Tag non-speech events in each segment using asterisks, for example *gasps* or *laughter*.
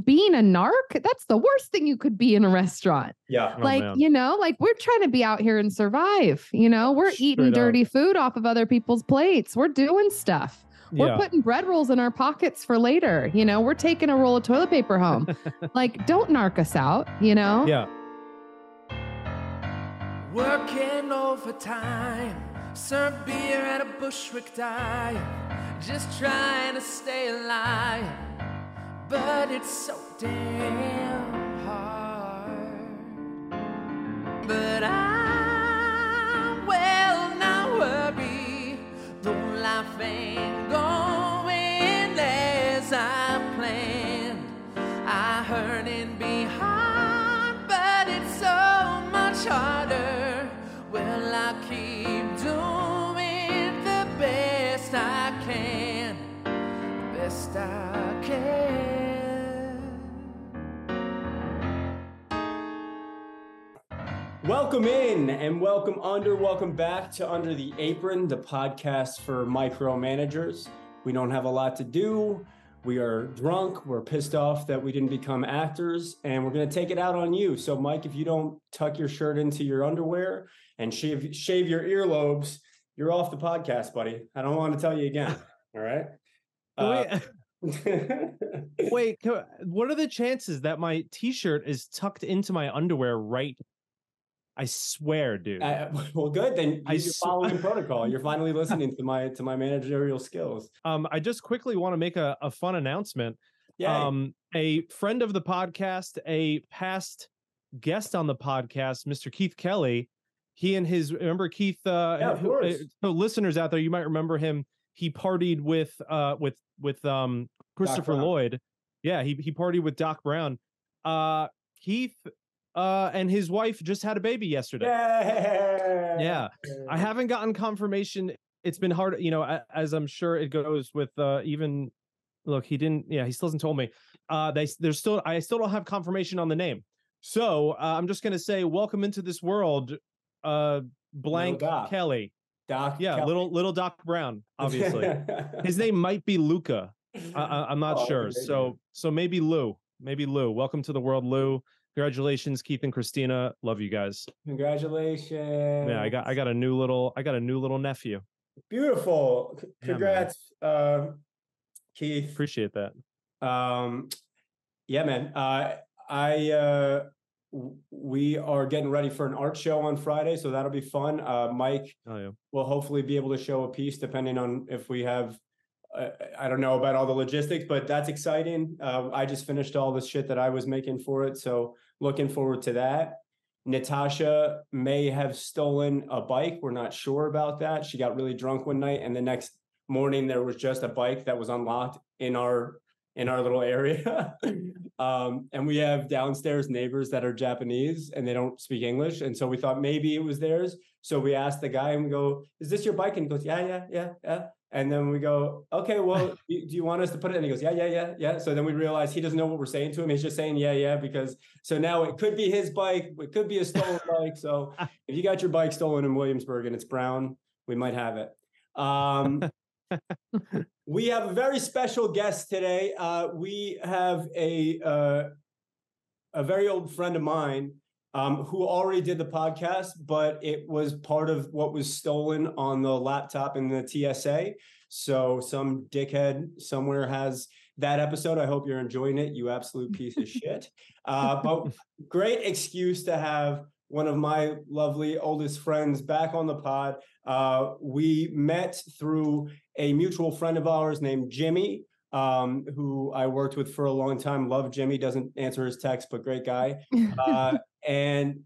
being a narc, that's the worst thing you could be in a restaurant. Yeah. Oh, like, man. you know, like we're trying to be out here and survive. You know, we're eating Straight up. dirty food off of other people's plates. We're doing stuff. We're yeah. putting bread rolls in our pockets for later. You know, we're taking a roll of toilet paper home. *laughs* like, don't narc us out, you know? yeah. Working overtime, serve beer at a Bushwick dive, just trying to stay alive. But it's so damn hard. But I will not worry, though life ain't going as I planned. I hurt and be hard, but it's so much harder. Well, I keep doing the best I can, best I can. Welcome in and welcome under, welcome back to Under the Apron, the podcast for micromanagers. We don't have a lot to do. We are drunk. We're pissed off that we didn't become actors, and we're going to take it out on you. So, Mike, if you don't tuck your shirt into your underwear and shave shave your earlobes, you're off the podcast, buddy. I don't want to tell you again. *laughs* All right. Uh, *laughs* Wait, *laughs* wait, what are the chances that my t-shirt is tucked into my underwear right? I swear, dude. Uh, *laughs* well, good. Then I you're following *laughs* protocol. You're finally *laughs* listening to my to my managerial skills. um, I just quickly want to make a, a fun announcement. Yeah. Um, a friend of the podcast, a past guest on the podcast, Mr. Keith Kelly. He and his remember Keith. Uh, Yeah, of uh, course. so listeners out there, you might remember him. He partied with uh with with um Christopher Lloyd. Yeah, he he partied with Doc Brown. Uh, Keith uh and his wife just had a baby yesterday. yeah. Yeah. I haven't gotten confirmation. It's been hard, you know, as I'm sure it goes with uh even look, he didn't yeah, he still hasn't told me. Uh they there's still I still don't have confirmation on the name. So, uh, I'm just going to say welcome into this world uh blank Doc. Kelly. Doc. Yeah, Kelly. little little Doc Brown, *laughs* obviously. His name might be Luca. I, I'm not Oh, sure. maybe. So so maybe Lou. Maybe Lou. Welcome to the world, Lou. Congratulations, Keith and Christina. Love you guys. Congratulations. Yeah, I got I got a new little I got a new little nephew. beautiful. C- Yeah. Congrats, uh, Keith. Appreciate that. Um, yeah, man. Uh, I uh, we are getting ready for an art show on Friday, so that'll be fun. Uh, Mike Oh yeah. will hopefully be able to show a piece, depending on if we have. Uh, I don't know about all the logistics, but that's exciting. Uh, I just finished all the shit that I was making for it, so looking forward to that. Natasha may have stolen a bike. We're not sure about that. She got really drunk one night, and the next morning there was just a bike that was unlocked in our in our little area. *laughs* um, and we have downstairs neighbors that are Japanese and they don't speak English. And so we thought maybe it was theirs. So we asked the guy and we go, Is this your bike? And he goes, Yeah, yeah, yeah, yeah. And then we go, Okay, well, do you want us to put it? And he goes, Yeah, yeah, yeah, yeah. So then we realize he doesn't know what we're saying to him. He's just saying, Yeah, yeah, because so now it could be his bike, it could be a stolen bike. So *laughs* if you got your bike stolen in Williamsburg and it's brown, we might have it. Um, *laughs* we have a very special guest today. Uh, we have a uh, a very old friend of mine um, who already did the podcast, but it was part of what was stolen on the laptop in the TSA. So some dickhead somewhere has that episode. I hope you're enjoying it, you absolute piece of *laughs* shit. Uh, but great excuse to have one of my lovely oldest friends back on the pod. Uh, we met through a mutual friend of ours named Jimmy, um, who I worked with for a long time. Love Jimmy, doesn't answer his text, but great guy. Uh, *laughs* and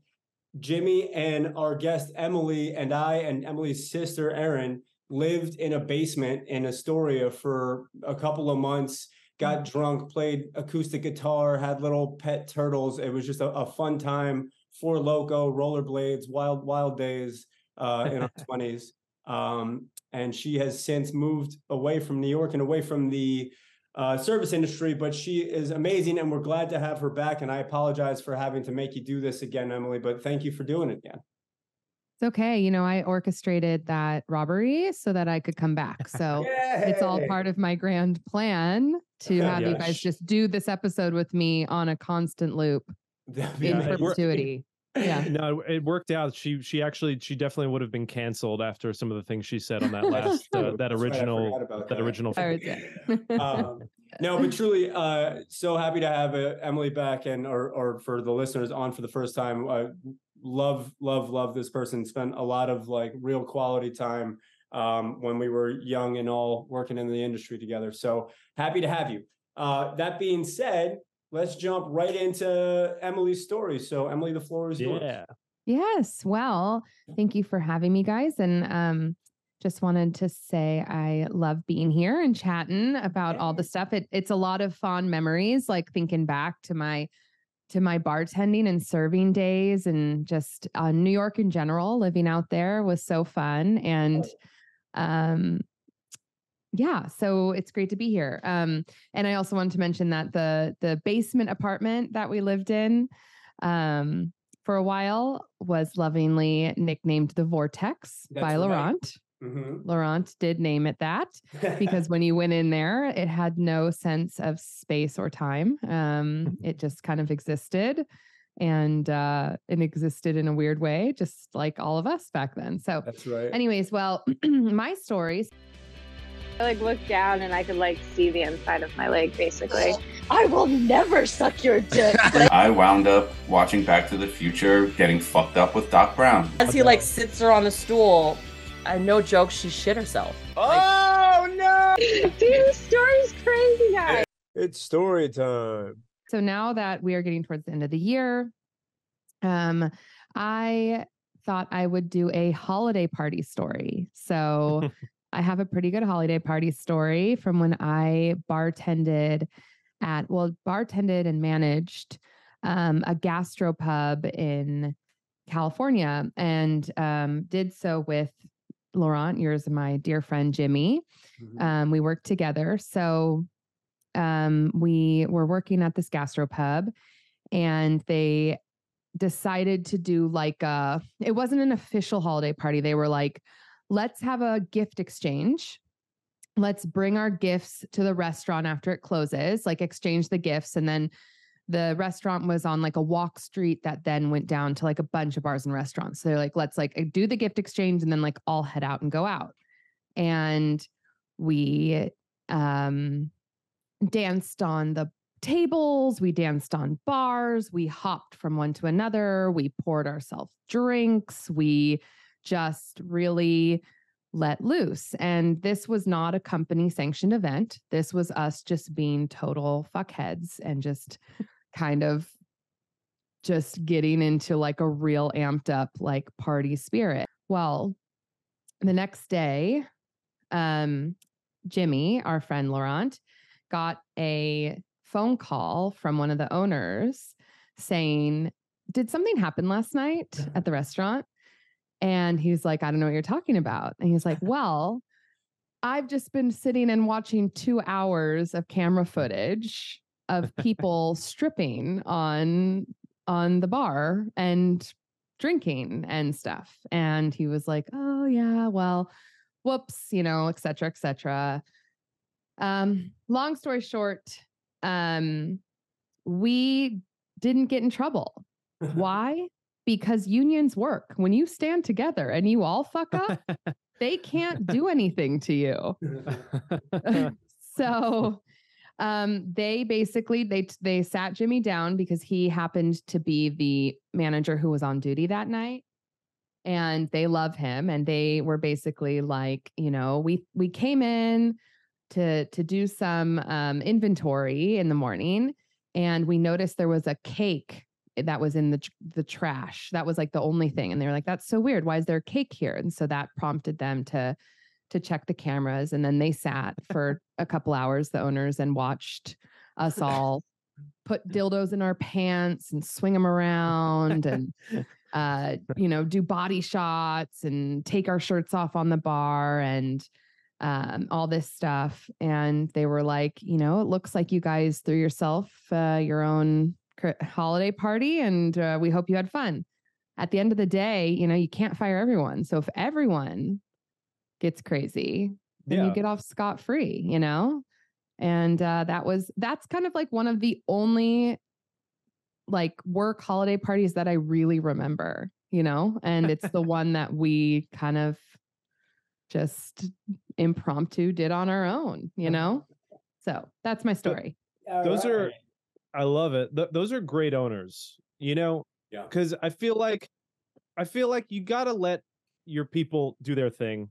Jimmy and our guest Emily and I and Emily's sister Erin lived in a basement in Astoria for a couple of months. Got drunk, played acoustic guitar, had little pet turtles. It was just a, a fun time. for loco, rollerblades, wild wild days uh, in our *laughs* twenties. Um, and she has since moved away from New York and away from the uh, service industry, but she is amazing, and we're glad to have her back. And I apologize for having to make you do this again, Emily, but thank you for doing it again. It's okay. You know, I orchestrated that robbery so that I could come back. So it's all part of my grand plan to *laughs* have you Yeah. guys just do this episode with me on a constant loop in Yeah, it wor- amazing. perpetuity. Yeah. No, it worked out. She she actually she definitely would have been canceled after some of the things she said on that *laughs* last uh, that right, original that that. original. I *laughs* um, *laughs* no, but truly, uh, so happy to have uh, Emily back, and or or for the listeners on for the first time. Uh, love, love, love this person. Spent a lot of like real quality time um, when we were young and all working in the industry together. So happy to have you. Uh, that being said, let's jump right into Emily's story. So Emily, the floor is yours. Yeah. Yes. Well, thank you for having me, guys. And um, just wanted to say I love being here and chatting about all the stuff. It, it's a lot of fond memories, like thinking back to my to my bartending and serving days, and just uh, New York in general. Living out there was so fun, and um, yeah, so it's great to be here. Um, and I also wanted to mention that the the basement apartment that we lived in. Um, for a while was lovingly nicknamed the Vortex by That's right. Laurent. Mhm. Laurent did name it that because when you went in there, it had no sense of space or time. Um, it just kind of existed and uh, it existed in a weird way, just like all of us back then. So, that's right. anyways, well, *clears throat* my stories. I like looked down and I could like see the inside of my leg basically. *gasps* I will never suck your dick. *laughs* I wound up watching Back to the Future, getting fucked up with Doc Brown. As he like sits her on the stool, and no joke, she shit herself. oh no! *laughs* Dude, this story's crazy, guys. It's story time. So now that we are getting towards the end of the year, um, I thought I would do a holiday party story. So *laughs* I have a pretty good holiday party story from when I bartended at, well, bartended and managed um, a gastropub in California and um, did so with Laurent, yours and my dear friend Jimmy. Mhm. Um, we worked together. So um, we were working at this gastropub and they decided to do like a, it wasn't an official holiday party. They were like, let's have a gift exchange. Let's bring our gifts to the restaurant after it closes, like exchange the gifts. And then the restaurant was on like a walk street that then went down to like a bunch of bars and restaurants. So they're like, let's like do the gift exchange and then like all head out and go out. And we um danced on the tables, we danced on bars, we hopped from one to another, we poured ourselves drinks, we just really let loose. And this was not a company sanctioned event. This was us just being total fuckheads and just kind of just getting into like a real amped up like party spirit. Well, the next day, um, Jimmy, our friend Laurent, got a phone call from one of the owners saying, Did something happen last night at the restaurant? And he's like, I don't know what you're talking about. And he's like, *laughs* Well, I've just been sitting and watching two hours of camera footage of people *laughs* stripping on on the bar and drinking and stuff. And he was like, Oh yeah, well, whoops, you know, et cetera, et cetera. Um, long story short, um, we didn't get in trouble. *laughs* Why? Because unions work. When you stand together and you all fuck up, *laughs* they can't do anything to you. so um they basically they they sat Jimmy down because he happened to be the manager who was on duty that night and they love him and they were basically like you know we we came in to to do some um inventory in the morning and we noticed there was a cake that was in the the trash that was like the only thing and they were like that's so weird why is there a cake here? And so that prompted them to to check the cameras and then they sat for *laughs* a couple hours the owners and watched us *laughs* all put dildos in our pants and swing them around and *laughs* uh you know do body shots and take our shirts off on the bar and um all this stuff and they were like you know it looks like you guys threw yourself uh, your own holiday party and uh, we hope you had fun at the end of the day you know you can't fire everyone so if everyone gets crazy then Yeah. you get off scot free you know And uh, that was that's kind of like one of the only like work holiday parties that I really remember, you know, and it's the *laughs* one that we kind of just impromptu did on our own, you know? So that's my story. Those are, I love it. Th- those are great owners, you know? Yeah. Because I feel like, I feel like you got to let your people do their thing.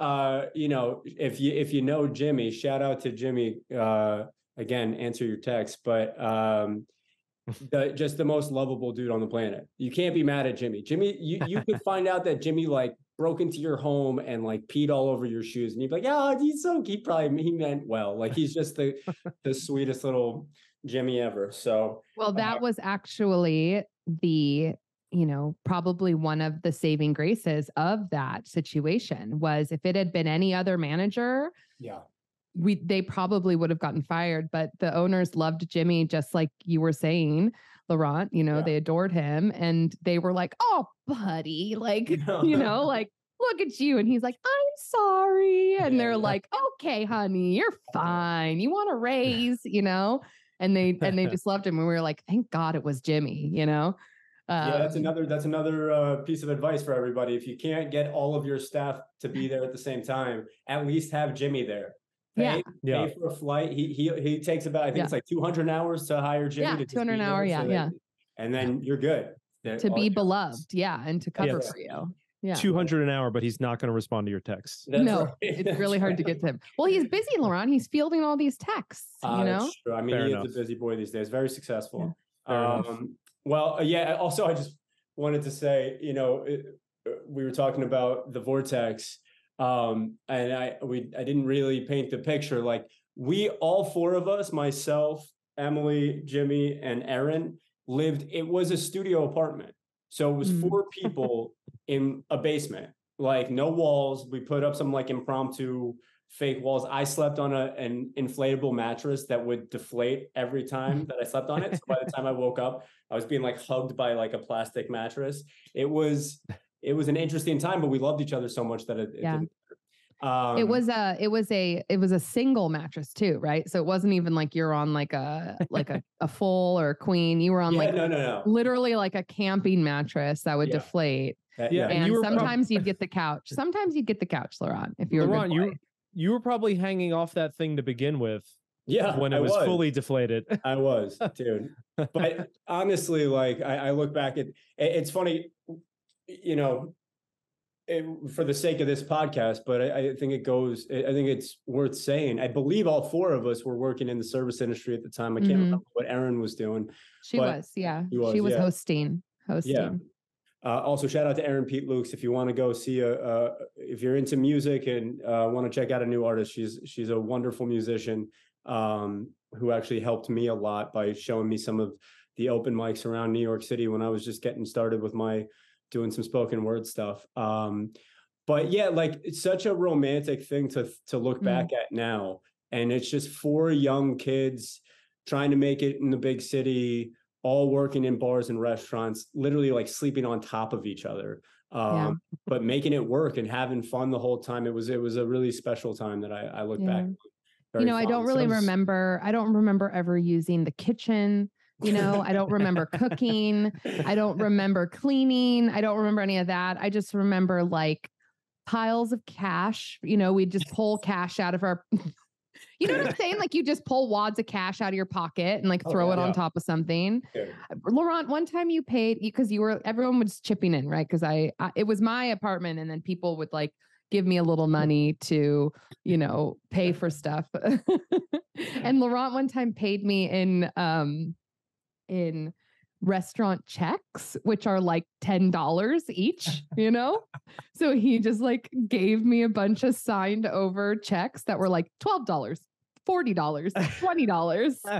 uh, you know, if you if you know Jimmy, shout out to Jimmy. Uh, again, answer your text, but um, *laughs* the just the most lovable dude on the planet. You can't be mad at Jimmy. Jimmy, you you could find out that Jimmy like broke into your home and like peed all over your shoes, and you'd be like, "Yeah, he's so he probably he meant well. Like he's just the the *laughs* sweetest little Jimmy ever." So Well, uh, that was actually the, you know, probably one of the saving graces of that situation was if it had been any other manager, yeah, we they probably would have gotten fired, but the owners loved Jimmy just like you were saying, Laurent, you know, Yeah. they adored him and they were like, "Oh, buddy, like, *laughs* *laughs* you know, *laughs* like look at you." And he's like, "I'm sorry." And they're like, "Okay, honey, you're fine. You want a raise, you know?" And they and they just loved him and we were like, "Thank God it was Jimmy," you know? yeah, that's Um, another that's another uh, piece of advice for everybody. If you can't get all of your staff to be there at the same time, at least have Jimmy there. Yeah. Pay, Yeah. pay for a flight. He he he takes about I think Yeah. it's like two hundred hours to hire Jimmy. Yeah, to 200 an hour, there yeah, so yeah. that- And then you're good. That to be counts. beloved, yeah, and to cover Yes. for you. Yeah. 200 an hour, but he's not going to respond to your texts. That's no, right. *laughs* it's really hard to get to him. Well, he's busy, Laurent. He's fielding all these texts, you that's know? true. I mean, Fair he enough. is a busy boy these days. Very successful. Fair enough. Um, well, uh, yeah. Also, I just wanted to say, you know, it, uh, we were talking about the vortex, um, and I we I didn't really paint the picture. Like we, all four of us, myself, Emily, Jimmy, and Erin, lived. It was a studio apartment, so it was Mm. four people in a basement. Like no walls. We put up some like impromptu fake walls. I slept on a an inflatable mattress that would deflate every time *laughs* that I slept on it. So by the time I woke up, I was being like hugged by like a plastic mattress. It was it was an interesting time, but we loved each other so much that it, it Yeah. didn't matter. Um, it was a it was a it was a single mattress too, right? So it wasn't even like you're on like a like a, *laughs* a full or a queen. You were on yeah, like no, no, no. literally like a camping mattress that would Yeah. deflate. Uh, Yeah, yeah, And And you were prob- sometimes you'd get the couch. *laughs* Sometimes you'd get the couch, Laurent, if you were Laurent, you you were probably hanging off that thing to begin with yeah. when it I was, fully deflated. *laughs* I was, dude. But honestly, like I, I look back at it, it's funny, you know, it, for the sake of this podcast, but I, I think it goes, I I think it's worth saying. I believe all four of us were working in the service industry at the time. I can't Mhm. remember what Erin was doing. she was, yeah. she was, she was yeah. hosting. Hosting. Yeah. Uh, also, shout out to Erin Peet-Lukes. If you want to go see a, uh, if you're into music and uh, want to check out a new artist, she's she's a wonderful musician um, who actually helped me a lot by showing me some of the open mics around New York City when I was just getting started with my doing some spoken word stuff. Um, but yeah, like it's such a romantic thing to to look Mm. back at now, and it's just four young kids trying to make it in the big city all working in bars and restaurants, literally like sleeping on top of each other. Um, Yeah. but making it work and having fun the whole time. It was it was a really special time that I, I look back. Yeah. on you know, I don't. So really was- remember. I don't remember ever using the kitchen. You know, I don't remember cooking. I don't *laughs* remember cleaning. I don't remember any of that. I just remember like piles of cash. You know, we'd just pull cash out of our. *laughs* you know what I'm *laughs* saying? Like you just pull wads of cash out of your pocket and like Oh, throw yeah. it on Yeah. top of something. Yeah. Laurent, one time you paid because you were everyone was chipping in, right? Because I, I it was my apartment, and then people would like give me a little money to, you know, pay for stuff. and Laurent one time paid me in um in restaurant checks, which are like ten dollars each, *laughs* you know. so he just like gave me a bunch of signed over checks that were like twelve dollars, forty dollars, twenty dollars. *laughs*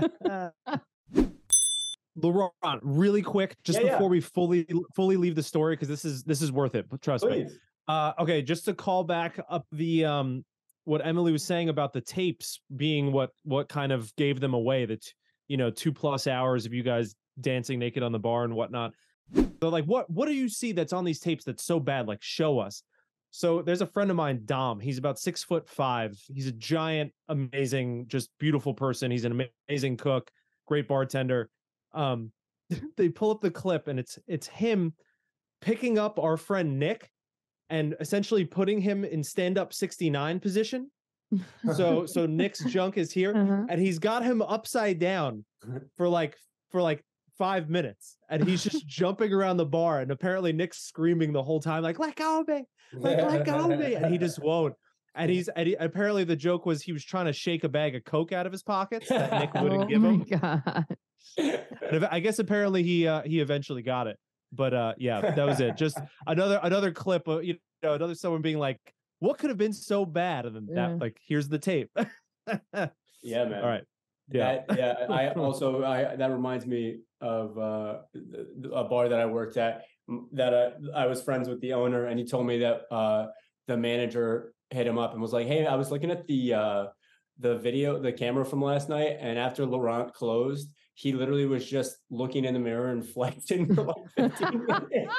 Laurent, really quick, just Yeah, yeah. before we fully fully leave the story, because this is this is worth it. Trust me. Uh, okay, just to call back up the um what Emily was saying about the tapes being what what kind of gave them away. That you know, two plus hours of you guys dancing naked on the bar and whatnot. So, like, what what do you see that's on these tapes that's so bad? Like, show us. So there's a friend of mine, Dom. He's about six foot five. He's a giant, amazing, just beautiful person. He's an amazing cook, great bartender. Um, *laughs* they pull up the clip and it's it's him picking up our friend Nick and essentially putting him in stand up 69 position. *laughs* So so Nick's junk is here Uh-huh. and he's got him upside down *laughs* for like for like five minutes and he's just *laughs* jumping around the bar and apparently Nick's screaming the whole time like let go of me! Like let go of me! And he just won't. And he's and he, apparently the joke was he was trying to shake a bag of coke out of his pockets that Nick wouldn't oh give my him. God. and ev- I guess apparently he uh he eventually got it. But uh yeah that was it. Just another another clip of you know another someone being like what could have been so bad and then Yeah. that like here's the tape *laughs* Yeah, man. right yeah That, yeah. I *laughs* also I that reminds me of uh, th- th- a bar that I worked at that uh, I was friends with the owner, and he told me that uh, the manager hit him up and was like, "Hey, I was looking at the uh, the video, the camera from last night, and after Laurent closed, he literally was just looking in the mirror and *laughs* flexing for like 15 minutes."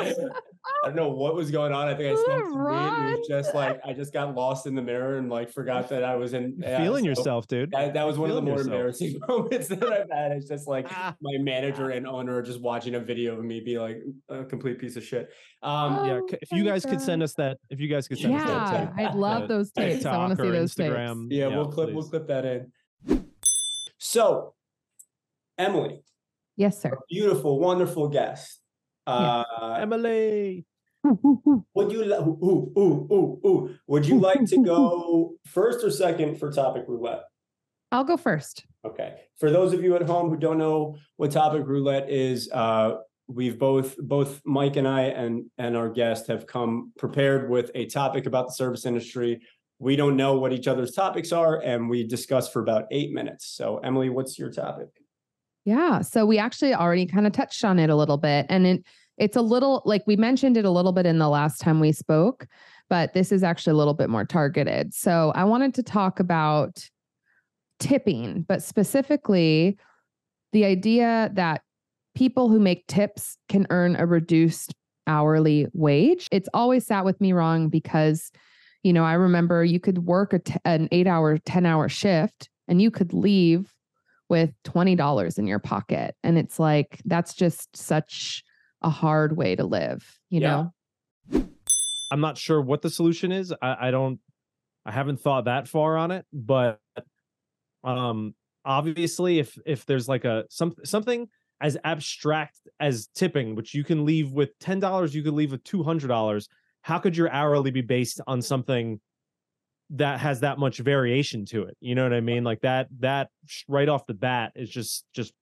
I don't know what was going on. I think I smoked weed. It was just like I just got lost in the mirror and like forgot that I was in yeah, feeling so- yourself dude that, that was one of the more yourself. embarrassing *laughs* moments that I've had. It's just like Ah. my manager and owner just watching a video of me be like a complete piece of shit. Um, yeah Oh c- if you my guys could send us that if you guys could send us that Yeah, tape, I'd love uh, those tapes. I want to see or those tapes. Instagram. yeah, we'll clip we'll clip that in. So, Emily, Yes, sir. beautiful, wonderful guest. Uh, Emily. would you li- ooh, ooh, ooh, ooh, would you like to go *laughs* first or second for topic roulette? I'll go first. Okay. For those of you at home who don't know what topic roulette is, uh, we've both both Mike and I and and our guest have come prepared with a topic about the service industry. We don't know what each other's topics are, and we discuss for about eight minutes. So, Emily, what's your topic? Yeah. So we actually already kind of touched on it a little bit. And it it's a little like we mentioned it a little bit in the last time we spoke, but this is actually a little bit more targeted. So I wanted to talk about tipping, but specifically the idea that people who make tips can earn a reduced hourly wage. It's always sat with me wrong because you know, I remember you could work t- an 8-hour, 10-hour shift and you could leave with $20 in your pocket. And it's like, that's just such a hard way to live, you Yeah. know? I'm not sure what the solution is. I, I don't I haven't thought that far on it, but um obviously if if there's like a some something as abstract as tipping, which you can leave with ten dollars, you could leave with two hundred dollars. How could your hourly be based on something that has that much variation to it? You know what I mean? Like that that right off the bat is just just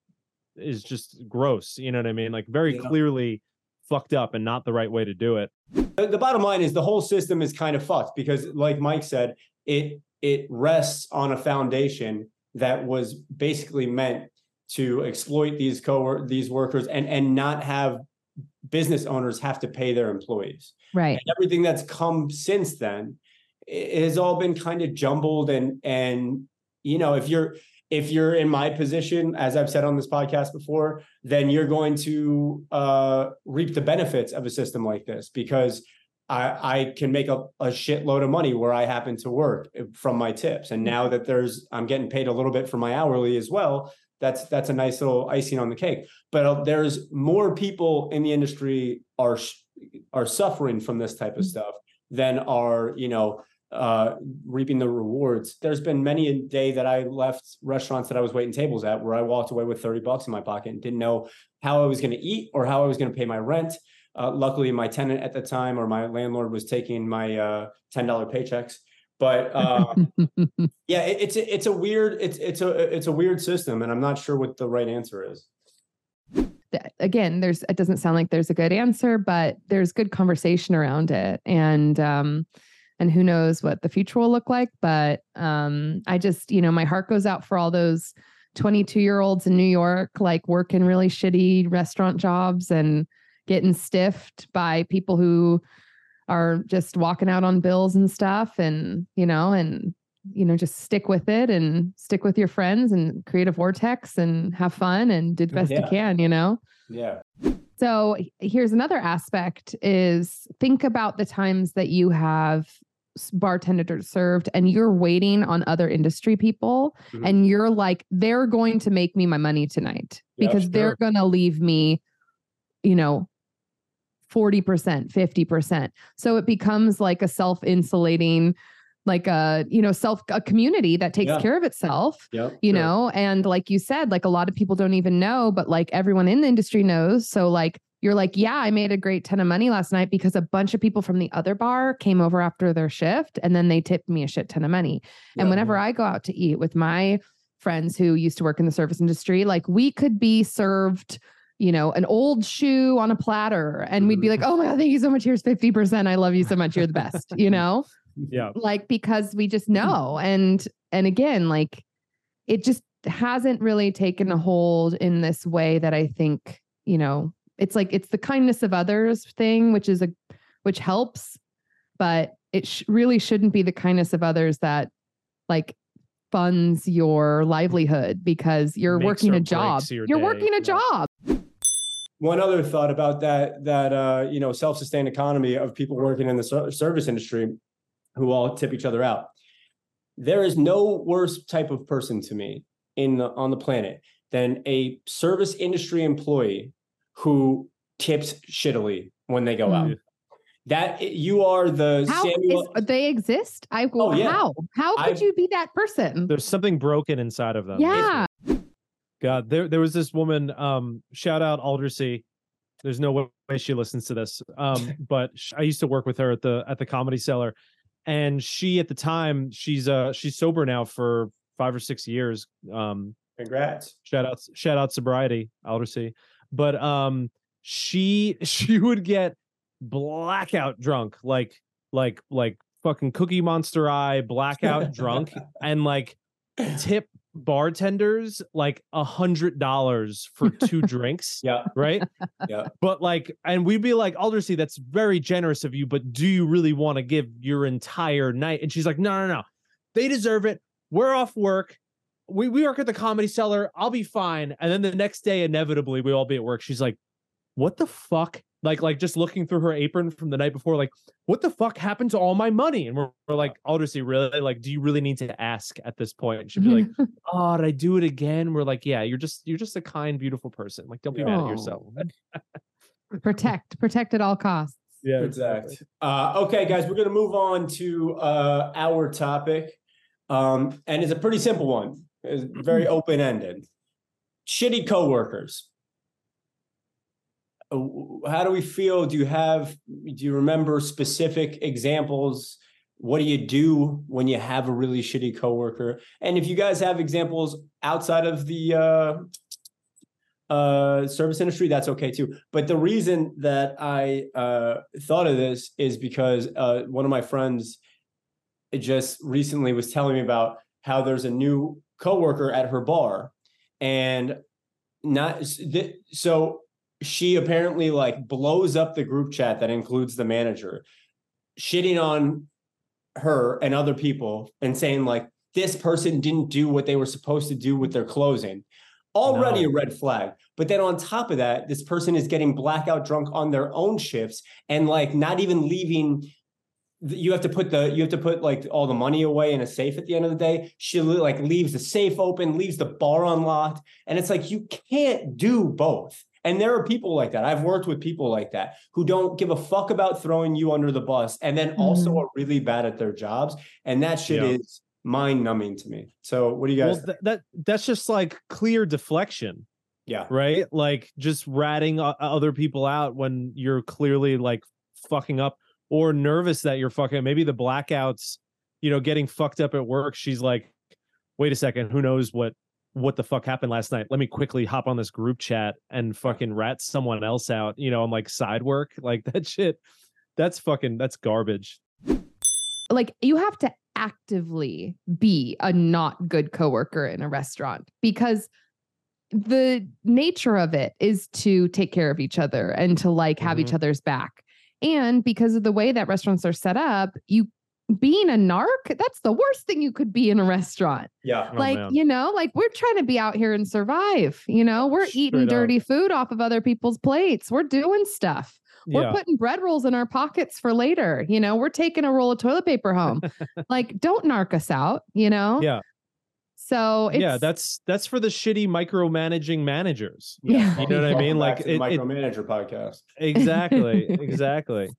is just gross. You know what I mean? Like very Yeah. clearly fucked up and not the right way to do it. The, the bottom line is the whole system is kind of fucked because, like Mike said, it it rests on a foundation that was basically meant to exploit these co these workers and and not have business owners have to pay their employees. Right. And everything that's come since then i- has all been kind of jumbled and and you know if you're if you're in my position as i've said on this podcast before then you're going to uh reap the benefits of a system like this because i i can make a, a shitload of money where i happen to work uh, from my tips. And now that there's i'm getting paid a little bit for my hourly as well that's that's a nice little icing on the cake. But uh, there's more people in the industry are are suffering from this type of stuff than are you know uh reaping the rewards. There's been many a day that i left restaurants that i was waiting tables at where i walked away with 30 bucks in my pocket and didn't know how i was going to eat or how i was going to pay my rent. Uh, luckily my tenant at the time or my landlord was taking my uh $10 paychecks. But uh *laughs* yeah it, it's a, it's a weird it's it's a it's a weird system and i'm not sure what the right answer is. Again, there's it doesn't sound like there's a good answer, but there's good conversation around it. And um and who knows what the future will look like. But um I just, you know, my heart goes out for all those 22 year olds in New York, like working really shitty restaurant jobs and getting stiffed by people who are just walking out on bills and stuff and you know and you know just stick with it and stick with your friends and create a vortex and have fun and do the best Yeah. you can you know yeah So here's another aspect is think about the times that you have bartenders served and you're waiting on other industry people Mhm. and you're like they're going to make me my money tonight Yeah, because they're going to leave me you know 40%, 50%. So it becomes like a self-insulating like a, you know, self a community that takes Yeah. care of itself Yep. you sure. know and like you said like a lot of people don't even know but like everyone in the industry knows so like you're like yeah i made a great ton of money last night because a bunch of people from the other bar came over after their shift and then they tipped me a shit ton of money. And Yeah. whenever i go out to eat with my friends who used to work in the service industry like we could be served you know an old shoe on a platter and we'd be like mm-hmm. oh my god thank you so much. Here's 50% i love you so much. You're the best you *laughs* know? Yeah. like because we just mm-hmm. know. And and again like it just hasn't really taken a hold in this way that i think you know it's like it's the kindness of others thing which is a which helps but it sh- really shouldn't be the kindness of others that like funds your livelihood because you're Makes working a job you're day, working a yeah. job One other thought about that that uh, you know self-sustained economy of people working in the ser- service industry who all tip each other out. There is no worse type of person to me in the, on the planet than a service industry employee who tips shittily when they go out. Mm. That you are the how is, Samuel. they exist i go Oh, yeah. how how could I've- you be that person There's something broken inside of them. yeah God, there there was this woman. Um, shout out Aldersea. There's no way she listens to this. Um, *laughs* but sh- I used to work with her at the at the Comedy Cellar, and she at the time she's uh she's sober now for five or six years. Um, Congrats. shout out shout out sobriety Aldersea. But um, she *laughs* she would get blackout drunk, like like like fucking Cookie Monster eye blackout drunk, *laughs* and like tip bartenders like a hundred dollars for two drinks, Yeah. right? *laughs* Yeah. But like, and we'd be like, Aldersea, that's very generous of you, but do you really want to give your entire night? And she's like, no, no, no. They deserve it. We're off work. We we work at the comedy cellar. I'll be fine. And then the next day, inevitably, we all be at work. She's like, what the fuck? Like, like just looking through her apron from the night before, like, what the fuck happened to all my money? And we're, we're like, Aldersea, really? Like, do you really need to ask at this point? And she'd be like, *laughs* oh, did I do it again? We're like, yeah, you're just you're just a kind, beautiful person. Like, don't be mad at yourself. *laughs* protect protect at all costs Yeah, Exact. Uh, okay, guys, we're gonna move on to uh, our topic, um, and it's a pretty simple one. It's very open ended. Shitty coworkers. Uh, How do we feel? Do you have? Do you remember specific examples? What do you do when you have a really shitty coworker? And if you guys have examples outside of the uh, uh service industry that's okay too but the reason that i uh thought of this is because uh one of my friends just recently was telling me about how there's a new coworker at her bar and not so she apparently like blows up the group chat that includes the manager shitting on her and other people and saying like this person didn't do what they were supposed to do with their closing already No. a red flag but then on top of that this person is getting blackout drunk on their own shifts and like not even leaving you have to put the you have to put like all the money away in a safe at the end of the day she like leaves the safe open leaves the bar unlocked and it's like you can't do both and there are people like that i've worked with people like that who don't give a fuck about throwing you under the bus and then also Mhm. are really bad at their jobs and that shit Yeah. is mind numbing to me so what do you guys well, th- that that's just like clear deflection, yeah right? Like just ratting other people out when you're clearly like fucking up or nervous that you're fucking. Maybe the blackouts, you know, getting fucked up at work. She's like, wait a second, who knows what what the fuck happened last night? Let me quickly hop on this group chat and fucking rat someone else out. You know, I'm like side work, *laughs* like that shit. That's fucking that's garbage. like you have to actively be a not good coworker in a restaurant because the nature of it is to take care of each other and to like have each Mhm. other's back. And because of the way that restaurants are set up, you being a narc, that's the worst thing you could be in a restaurant. Yeah. Oh, like, man. you know, like we're trying to be out here and survive. You know, we're eating Straight up. dirty food off of other people's plates. We're doing stuff. We're yeah. putting bread rolls in our pockets for later. You know, we're taking a roll of toilet paper home. *laughs* like, don't narc us out, you know? Yeah. So it's, yeah, that's that's for the shitty micromanaging managers. *laughs* Yeah. You know what I mean? Like to the it- it- micromanager podcast. Exactly. *laughs* exactly.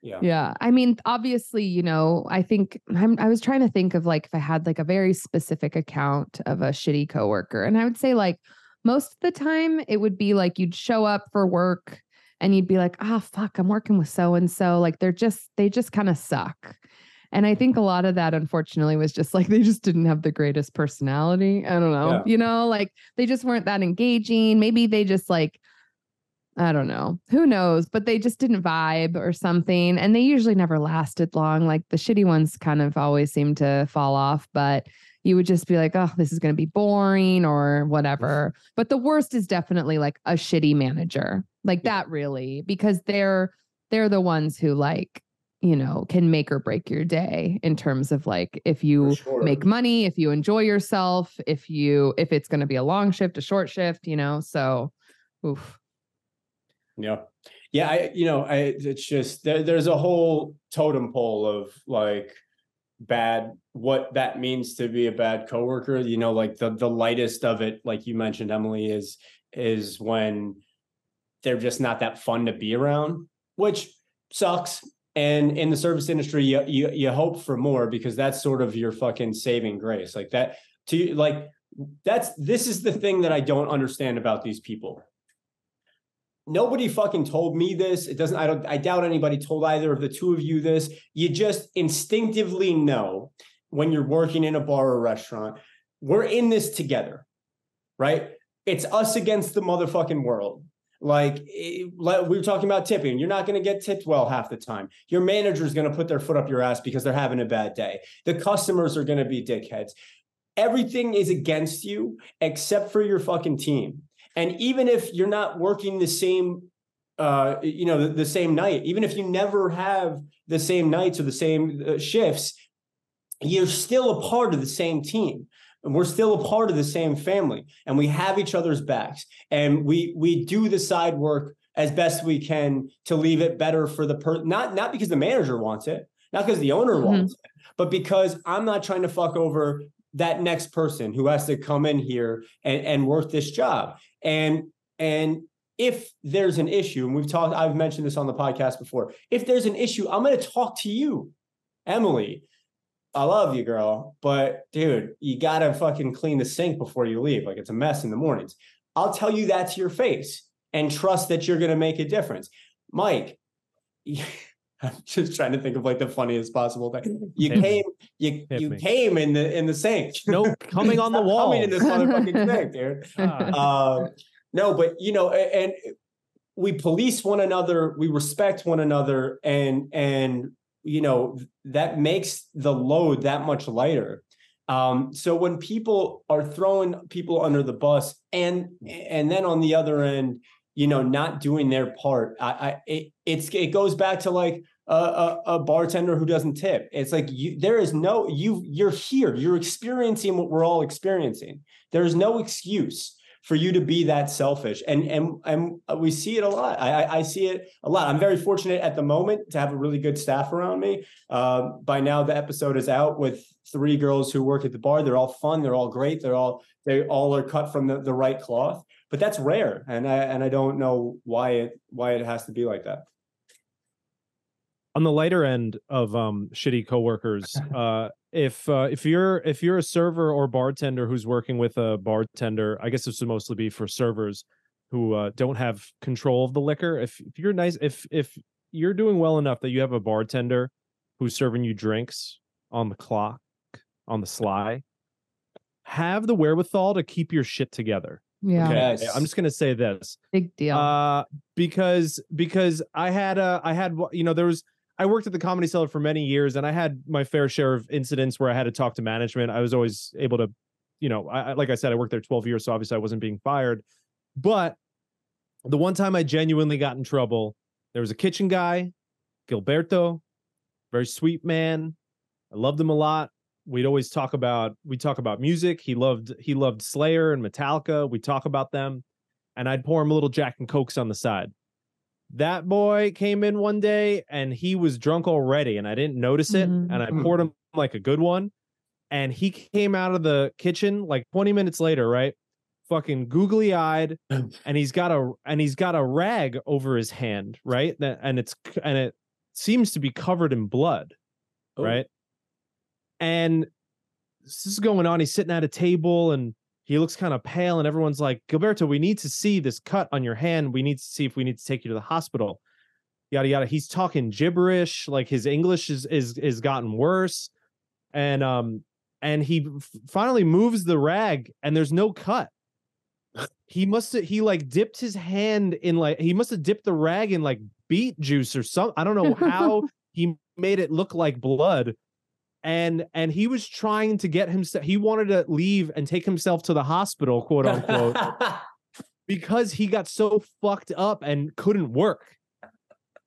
Yeah. Yeah. I mean, obviously, you know, I think I'm, I was trying to think of like if I had like a very specific account of a shitty coworker. And I would say, like, most of the time it would be like you'd show up for work and you'd be like, ah, fuck, I'm working with so and so. Like, they're just, they just kind of suck. And I think a lot of that, unfortunately, was just like they just didn't have the greatest personality. I don't know. Yeah. You know, like they just weren't that engaging. Maybe they just like, I don't know. Who knows? But they just didn't vibe or something. And they usually never lasted long. Like the shitty ones kind of always seem to fall off, but you would just be like, oh, this is going to be boring or mm-hmm. whatever. But the worst is definitely like a shitty manager. Like that really, because they're they're the ones who like, you know, can make or break your day in terms of like if you sure. make money, if you enjoy yourself, if you if it's going to be a long shift, a short shift, you know. So oof. Yeah. Yeah. I, you know, I, it's just, there, there's a whole totem pole of like bad, what that means to be a bad coworker. You know, like the, the lightest of it, like you mentioned, Emily, is, is when they're just not that fun to be around, which sucks. And in the service industry, you, you, you hope for more because that's sort of your fucking saving grace. Like that to like, that's, this is the thing that I don't understand about these people nobody fucking told me this. It doesn't, I don't, I doubt anybody told either of the two of you this. You just instinctively know when you're working in a bar or restaurant, we're in this together, right? It's us against the motherfucking world. Like like we were talking about tipping, you're not going to get tipped well half the time. Your manager is going to put their foot up your ass because they're having a bad day. The customers are going to be dickheads. Everything is against you except for your fucking team. And even if you're not working the same, uh, you know, the, the same night, even if you never have the same nights or the same uh, shifts, you're still a part of the same team. And we're still a part of the same family, and we have each other's backs, and we we do the side work as best we can to leave it better for the per not not because the manager wants it, not because the owner Mhm. wants it, but because I'm not trying to fuck over that next person who has to come in here and, and work this job. And and if there's an issue, and we've talked, I've mentioned this on the podcast before. If there's an issue, I'm going to talk to you, Emily. I love you, girl, but dude, you gotta fucking clean the sink before you leave. Like it's a mess in the mornings. I'll tell you that to your face and trust that you're gonna make a difference. Mike, *laughs* I'm just trying to think of like the funniest possible thing. You Hit me. came, you Hit you me. came in the in the sink. No, coming on the wall. *laughs* Coming in this motherfucking sink, dude. Ah. *laughs* Um, no, but you know, a- and we police one another, we respect one another, and and you know that makes the load that much lighter. Um, so when people are throwing people under the bus, and and then on the other end, you know, not doing their part, I, I it, it's it goes back to like a, a, a bartender who doesn't tip. It's like you there is no you you're here, you're experiencing what we're all experiencing. There is no excuse for you to be that selfish. And and and we see it a lot. I, I see it a lot. I'm very fortunate at the moment to have a really good staff around me. Uh, by now the episode is out with three girls who work at the bar. They're all fun. They're all great. They're all they all are cut from the, the right cloth. But that's rare. And i and i don't know why it why it has to be like that on the lighter end of um shitty coworkers *laughs* uh if uh if you're if you're a server or bartender who's working with a bartender i guess this would mostly be for servers who uh don't have control of the liquor if, if you're nice if if you're doing well enough that you have a bartender who's serving you drinks on the clock on the sly have the wherewithal to keep your shit together Yeah. okay Yes. i'm just gonna say this Big deal. uh, because because I had uh I had you know there was I worked at the comedy cellar for many years and I had my fair share of incidents where I had to talk to management. I was always able to, you know, I, like I said, I worked there 12 years, so obviously I wasn't being fired. But the one time I genuinely got in trouble, there was a kitchen guy, Gilberto, very sweet man, I loved him a lot. We'd always talk about we talk about music. He loved he loved Slayer and Metallica. We talk about them, and I'd pour him a little Jack and Cokes on the side. That boy came in one day and he was drunk already, and I didn't notice it. Mhm. And I poured him like a good one, and he came out of the kitchen like 20 minutes later, right? Fucking googly eyed, *clears throat* and he's got a and he's got a rag over his hand, right? And it's and it seems to be covered in blood, Oh. right? And this is going on. He's sitting at a table and he looks kind of pale, and everyone's like, Gilberto, we need to see this cut on your hand. We need to see if we need to take you to the hospital. Yada yada. He's talking gibberish, like his English is is is gotten worse. And um and he finally moves the rag and there's no cut. He must have he like dipped his hand in like he must have dipped the rag in like beet juice or something. I don't know how *laughs* he made it look like blood and and he was trying to get himself he wanted to leave and take himself to the hospital quote unquote *laughs* because he got so fucked up and couldn't work.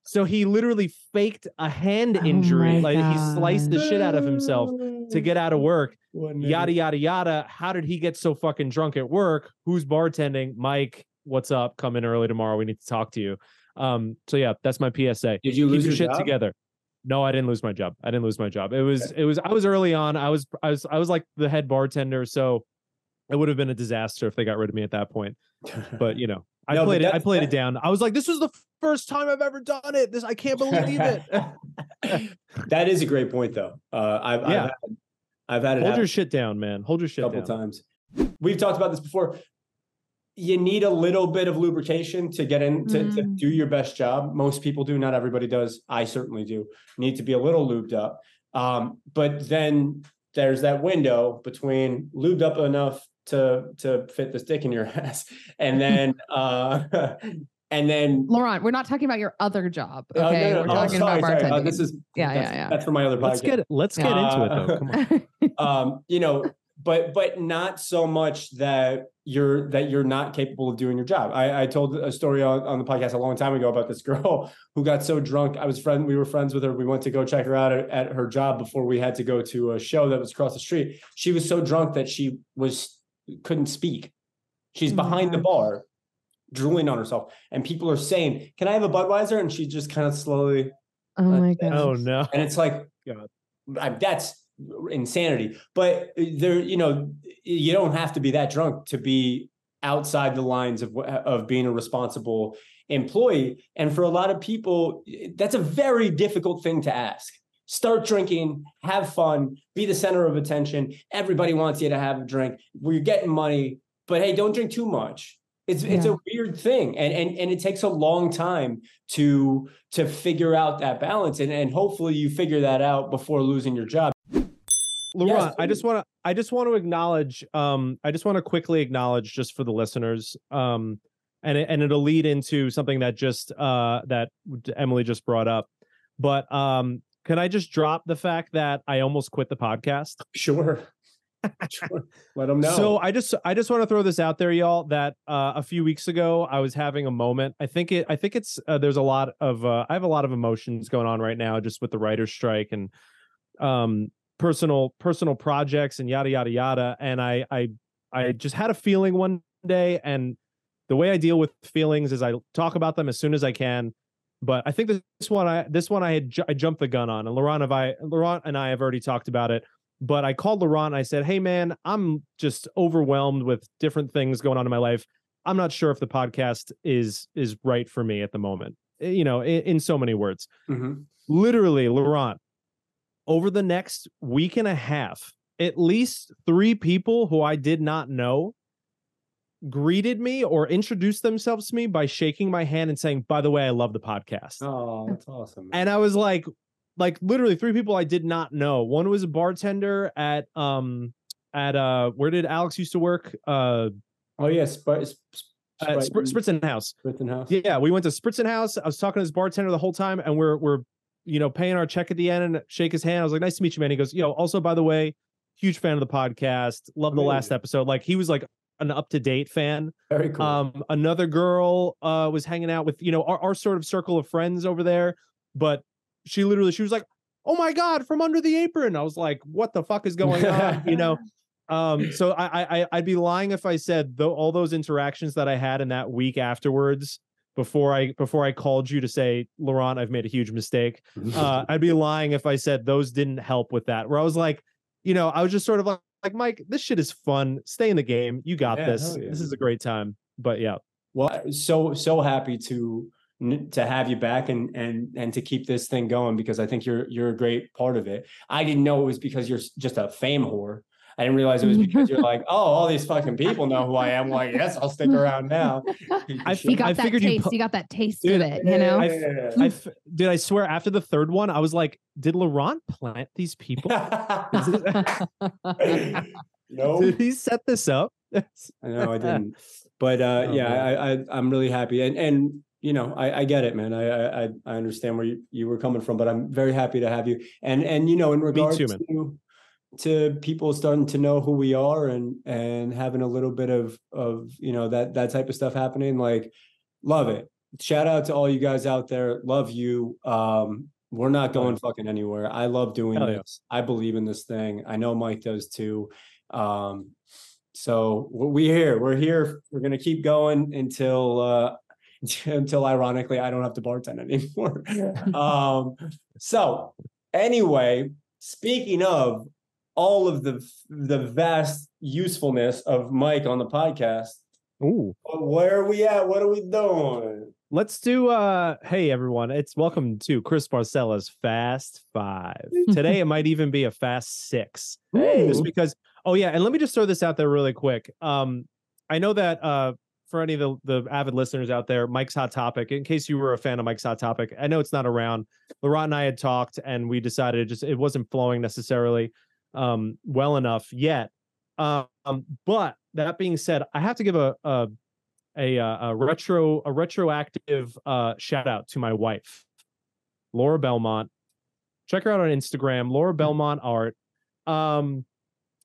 So he literally faked a hand Oh injury my like he sliced the shit out of himself to get out of work. Yada yada yada. How did he get so fucking drunk at work? Who's bartending? Mike what's up? Come in early tomorrow. We need to talk to you. Um so yeah that's my psa Did you keep lose your your shit job? together. No, I didn't lose my job. I didn't lose my job. It was it was I was early on. I was I was I was like the head bartender, so it would have been a disaster if they got rid of me at that point. But *laughs* you know, I No, played it. I played it down. I was like, this was the first time I've ever done it. This I can't believe it. *laughs* that is a great point, though. Uh, I've, Yeah. I've had, I've had it Hold happen your shit down, man. Hold your shit. Down. A couple down. times. We've talked about this before. You need a little bit of lubrication to get in to, to Mm. do your best job. Most people do, not everybody does. I certainly do. Need to be a little lubed up. Um, but then there's that window between lubed up enough to to fit the stick in your *laughs* ass, and then uh, *laughs* and then Laurent, we're not talking about your other job. Oh, no, Okay. no, We're oh, talking sorry, about sorry. Uh, this is Yeah, that's, yeah, yeah. That's for my other podcast. Let's get it. Let's get into it though. Uh, Come on. *laughs* um, you know, but but not so much that you're that you're not capable of doing your job. I, I told a story on, on the podcast a long time ago about this girl *laughs* who got so drunk. I was friend, we were friends with her. We went to go check her out at, at her job before we had to go to a show that was across the street. She was so drunk that she was couldn't speak. She's my behind the bar, drooling on herself, and people are saying, "Can I have a Budweiser?" And she just kind of slowly oh my god. Oh no. and it's like God. I- that's insanity. But uh, there you know you don't have to be that drunk to be outside the lines of of being a responsible employee. And for a lot of people that's a very difficult thing to ask. Start drinking have fun be the center of attention. Everybody wants you to have a drink. We're getting money but hey don't drink too much. It's it's a weird thing. And and and it takes a long time to to figure out that balance. And and hopefully you figure that out before losing your job Laurent, I just want to I just want to acknowledge um I just want to quickly acknowledge just for the listeners um and it, and it'll lead into something that just uh that Emily just brought up. But um can I just drop the fact that I almost quit the podcast? sure *laughs* sure let them know So I just I just want to throw this out there, y'all. That uh, a few weeks ago I was having a moment. I think it I think it's uh, there's a lot of uh, I have a lot of emotions going on right now, just with the writer's strike and um personal personal projects and yada yada yada. And I I I just had a feeling one day, and the way I deal with feelings is I talk about them as soon as I can. But I think this one I this one I had I jumped the gun on, and Laurent have I Laurent and I have already talked about it but I called Laurent and I said, Hey man, I'm just overwhelmed with different things going on in my life. I'm not sure if the podcast is is right for me at the moment. Eh, You know, in, in so many words. Mhm. Literally, Laurent, over the next week and a half, at least three people who I did not know greeted me or introduced themselves to me by shaking my hand and saying, By the way, I love the podcast. oh that's awesome man. And I was like, like literally three people I did not know. One was a bartender at um at uh where did Alex used to work? Uh oh yeah Sp- at Spr- Sprighton- Spritzen House. Sprighton House Yeah, we went to Spritzen House. I was talking to his bartender the whole time, and we're we're you know paying our check at the end and shake his hand. I was like, nice to meet you, man. He goes, yo, also by the way, huge fan of the podcast. Love the last episode. Like he was like an up to date fan. very cool Um, another girl uh was hanging out with you know our, our sort of circle of friends over there, but she literally she was like, "Oh my god, from under the apron!" I was like, "What the fuck is going on?" *laughs* you know. Um, so I, I I'd be lying if I said though all those interactions that I had in that week afterwards before I before I called you to say, Laurent, I've made a huge mistake. *laughs* Uh, I'd be lying if I said those didn't help with that. Where I was like, you know, I was just sort of like, like Mike, this shit is fun. Stay in the game. You got Yeah, this. yeah. This is a great time. But yeah, Well, so so happy to to have you back and and and to keep this thing going because I think you're you're a great part of it. I didn't know it was because you're just a fame whore. I didn't realize it was *laughs* because you're like, oh, all these fucking people know who I am. Like, yes, I'll stick around now. *laughs* I You got I that figured you taste. pu- You, got that taste Dude, of it, you know? I f- I f- did I swear after the third one, I was like, did Laurent plant these people? *laughs* no, Did he set this up? no, I didn't. But uh, Oh, yeah, man. I, I I'm really happy, and and you know, I, I get it, man. I, I I- I understand where you, you were coming from, but I'm very happy to have you. And and you know, in regards too, man. to to people starting to know who we are and and having a little bit of of you know that that type of stuff happening, like love it. Shout out to all you guys out there. Love you. Um, we're not going fucking anywhere. I love doing Hell yeah. this. I believe in this thing. I know Mike does too. Um, so we here. We're here. We're gonna keep going until uh *laughs* until ironically I don't have to bartend anymore. *laughs* um so anyway, speaking of all of the the vast usefulness of Mike on the podcast, Ooh. where are we at? What are we doing? Let's do uh hey everyone, it's welcome to Chris Barcella's Fast Five. *laughs* Today it might even be a fast six. Just because oh yeah, and let me just throw this out there really quick. Um I know that uh for any of the, the avid listeners out there, Mike's Hot Topic, in case you were a fan of Mike's Hot Topic, I know it's not around. Laurent and I had talked and we decided it just it wasn't flowing necessarily um well enough yet. Um but that being said, I have to give a a a, uh, a retro a retroactive uh shout out to my wife laura belmont check her out on instagram laura belmont art um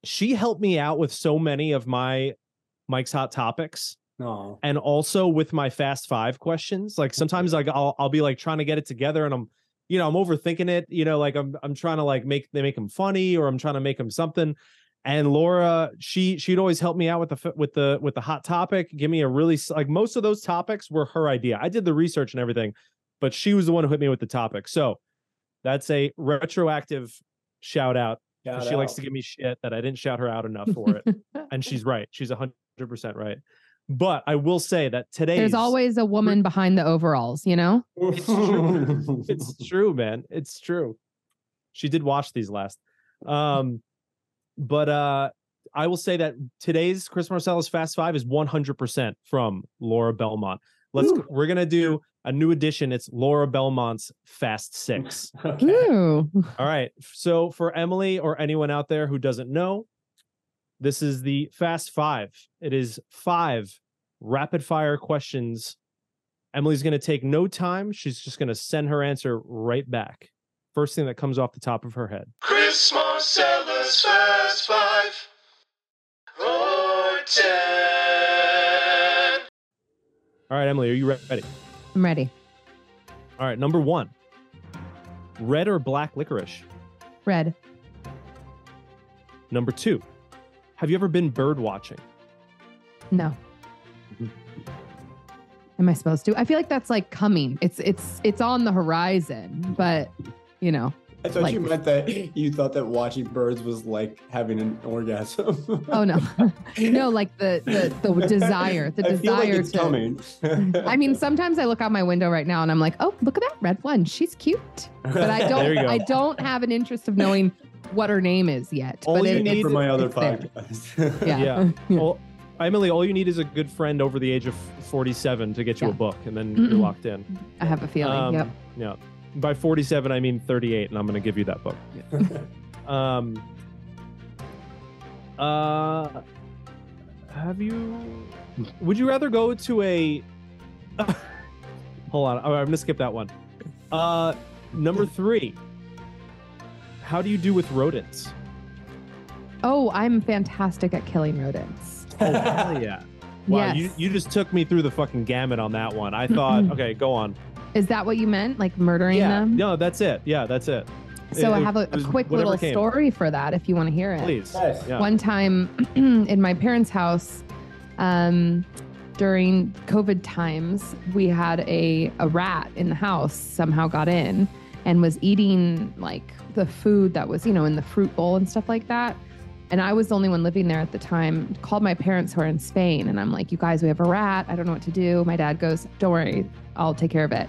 she helped me out with so many of my mike's hot topics No. and also with my fast five questions like sometimes like i'll, I'll be like trying to get it together and i'm you know i'm overthinking it you know like i'm i'm trying to like make they make them funny or i'm trying to make them something. And laura she she'd always help me out with the with the with the hot topic give me a really like most of those topics were her idea. I did the research and everything but she was the one who hit me with the topic. So that's a retroactive shout out. Shout she likes to give me shit that i didn't shout her out enough for it. *laughs* And she's right she's 100% right but i will say that today There's always a woman behind the overalls, you know? *laughs* it's true. it's true, man. It's true. She did watch these last. Um, but uh I will say that today's Chris Marcellus Fast Five is 100% from Laura Belmont. Let's we're gonna do a new edition. It's Laura Belmont's Fast Six. *laughs* Okay. All right. So for Emily or anyone out there who doesn't know, this is the Fast Five. It is five rapid fire questions. Emily's going to take no time. She's just going to send her answer right back. First thing that comes off the top of her head. Chris Marcella's Fast Five or Ten. All right, Emily, are you ready? I'm ready. All right, number one red or black licorice? Red. Number two, have you ever been bird watching? No. Am I supposed to? I feel like that's like coming. It's it's it's on the horizon, but you know. I thought Like- you meant that you thought that watching birds was like having an orgasm. *laughs* Oh no. no, like the the the *laughs* desire, the I feel like desire it's to coming. I mean, sometimes I look out my window right now and I'm like, "Oh, look at that red one. She's cute." But I *laughs* don't. I don't have an interest of knowing what her name is yet. All but you it, need for my other podcast. *laughs* *laughs* Yeah. Yeah. *laughs* Well, Emily, all you need is a good friend over the age of 47 to get you a book, and then you're locked in. I have a feeling. Um, yep. Yeah. By 47, I mean 38, and I'm going to give you that book. Um. Uh. Have you? Would you rather go to a? Hold on. I'm going to skip that one. Uh, number three. How do you do with rodents? Oh, I'm fantastic at killing rodents. Oh hell yeah! Wow, yes. you you just took me through the fucking gamut on that one. I thought, okay, go on. Is that what you meant? Like murdering Yeah, them? no, that's it. Yeah, that's it. So I have a, a quick little came. story for that if you want to hear it. Please. Yes. Yeah. One time *clears throat* in my parents' house, um, during COVID times, we had a, a rat in the house somehow got in and was eating like the food that was, you know, in the fruit bowl and stuff like that. And I was the only one living there at the time. Called my parents who are in Spain, and I'm like, "You guys, we have a rat. I don't know what to do." My dad goes, "Don't worry, I'll take care of it."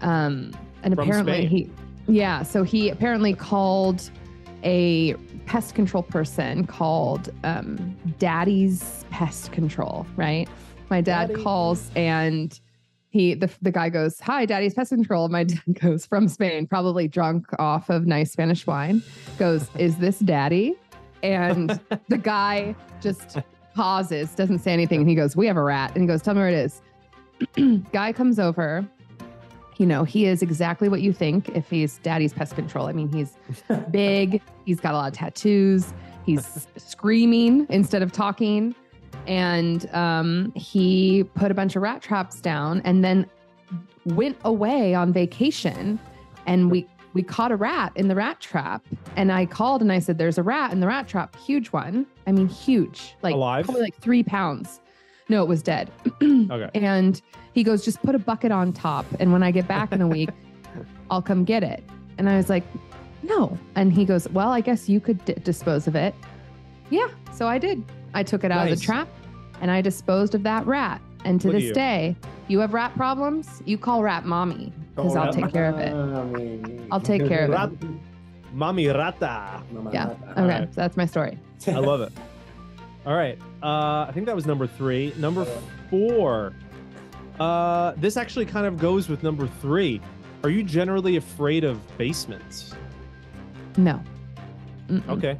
Um, and From apparently Spain. he, yeah, so he apparently called a pest control person called um, Daddy's Pest Control, right? My dad Daddy. calls and he the, the guy goes, Hi, Daddy's Pest Control. My *laughs* dad goes from Spain, probably drunk off of nice Spanish wine, goes, Is this daddy? And *laughs* the guy just pauses, doesn't say anything. And he goes, We have a rat. And he goes, Tell me where it is. *clears throat* guy comes over. You know, he is exactly what you think if he's daddy's pest control. I mean, he's *laughs* big, he's got a lot of tattoos, he's screaming instead of talking. And um, he put a bunch of rat traps down and then went away on vacation. And we we caught a rat in the rat trap. And I called and I said, There's a rat in the rat trap, huge one. I mean, huge, like Alive? probably like three pounds. No, it was dead. *clears throat* Okay. And he goes, just put a bucket on top. And when I get back in a week, *laughs* I'll come get it. And I was like, no. And he goes, well, I guess you could d- dispose of it. Yeah. So I did. I took it out of the trap and I disposed of that rat. And to Look at this you. day, you have rat problems, you call rat mommy because Oh, I'll take care of it. I'll take care of it. Mami rata. Yeah. Okay. right. So that's my story. I love it. All right. Uh, I think that was number three. Number four. Uh, this actually kind of goes with number three. Are you generally afraid of basements? No. Mm-mm. Okay.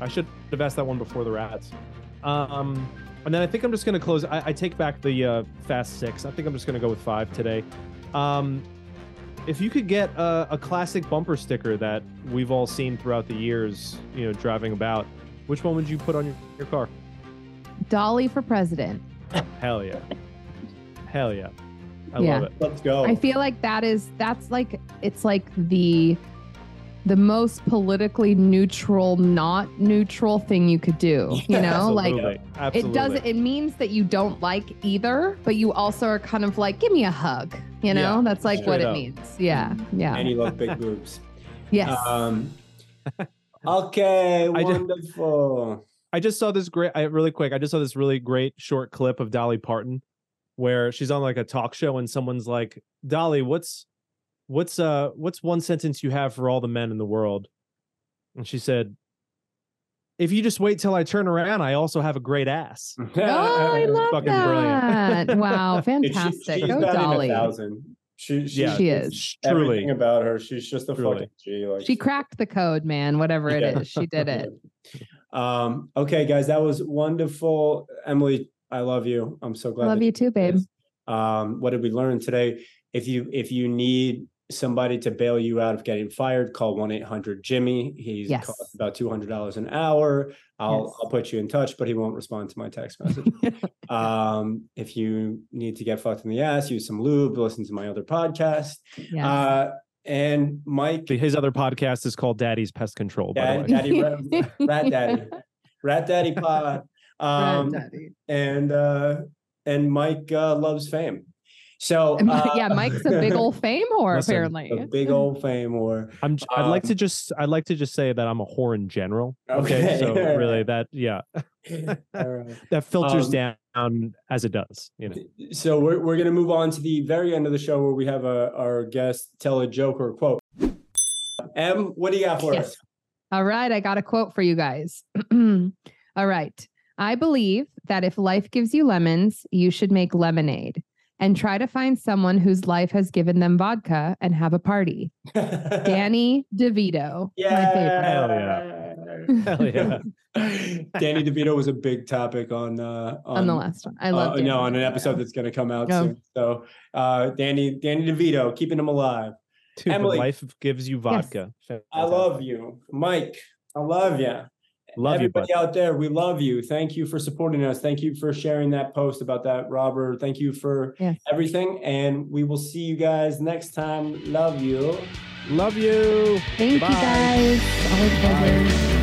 I should have asked that one before the rats. Um, and then I think I'm just going to close. I, I take back the uh, fast six. I think I'm just going to go with five today. Um, if you could get a, a classic bumper sticker that we've all seen throughout the years, you know, driving about, which one would you put on your, your car? Dolly for president. Hell yeah. Hell yeah. I Yeah. love it. Let's go. I feel like that is that's like it's like the the most politically neutral, not neutral thing you could do. You know, like Absolutely. Absolutely. it doesn't it means that you don't like either, but you also are kind of like, give me a hug. You know, Yeah, that's like what straight it means. Yeah. Yeah. and you love big boobs. yes. Um, *laughs* okay, I just- wonderful. I just saw this great. I really quick. I just saw this really great short clip of Dolly Parton, where she's on like a talk show and someone's like, "Dolly, what's, what's uh, what's one sentence you have for all the men in the world?" And she said, "If you just wait till I turn around, I also have a great ass." *laughs* oh, I love fucking that. brilliant. wow. *laughs* It's- she- Fantastic. she's Go Dolly. thousand. She, she, Yeah. She is. Truly, about her. She's just a Truly. fucking G. Like, She cracked the code, man. Whatever it Yeah. is. She did it. *laughs* Um, okay, guys, that was wonderful. Emily, I love you. I'm so glad. Love you too, babe. this. Um, what did we learn today? If you if you need somebody to bail you out of getting fired, call one eight hundred Jimmy. He's Yes. costs about two hundred dollars an hour. I'll Yes. I'll put you in touch, but he won't respond to my text message. *laughs* um, if you need to get fucked in the ass, use some lube. Listen to my other podcast. Yes. Uh, and Mike, his other podcast is called Daddy's Pest Control. By the way. Dad, Daddy Rat, *laughs* Rat Daddy, Rat Daddy Pod. Um, and uh, and Mike uh, loves fame. So *laughs* And uh, yeah, Mike's a big old *laughs* fame whore, Listen, apparently. a big *laughs* old fame or I'm. j- I'd like Um, to just. I'd like to just say that I'm a whore in general. Okay. Okay, so really, that yeah, All right. that filters Um, down as it does. You know. So we're we're gonna move on to the very end of the show where we have a, our guest tell a joke or a quote. Em, what do you got for Yes. us? All right, I got a quote for you guys. *clears throat* All right. I believe that if life gives you lemons, you should make lemonade and try to find someone whose life has given them vodka and have a party. *laughs* Danny DeVito. My favorite. Hell yeah. Hell yeah. *laughs* Danny DeVito was a big topic on uh On the last one. I love uh, no on an episode that's going to come out Oh. soon. So uh Danny Danny DeVito keeping him alive. Dude, Emily. life gives you vodka. I love you, Mike. I love you. Love you, Everybody out there, we love you. Thank you for supporting us. Thank you for sharing that post about that, Robert. Thank you for Yes. everything. And we will see you guys next time. Love you. Love you. Thank you guys. Always pleasure.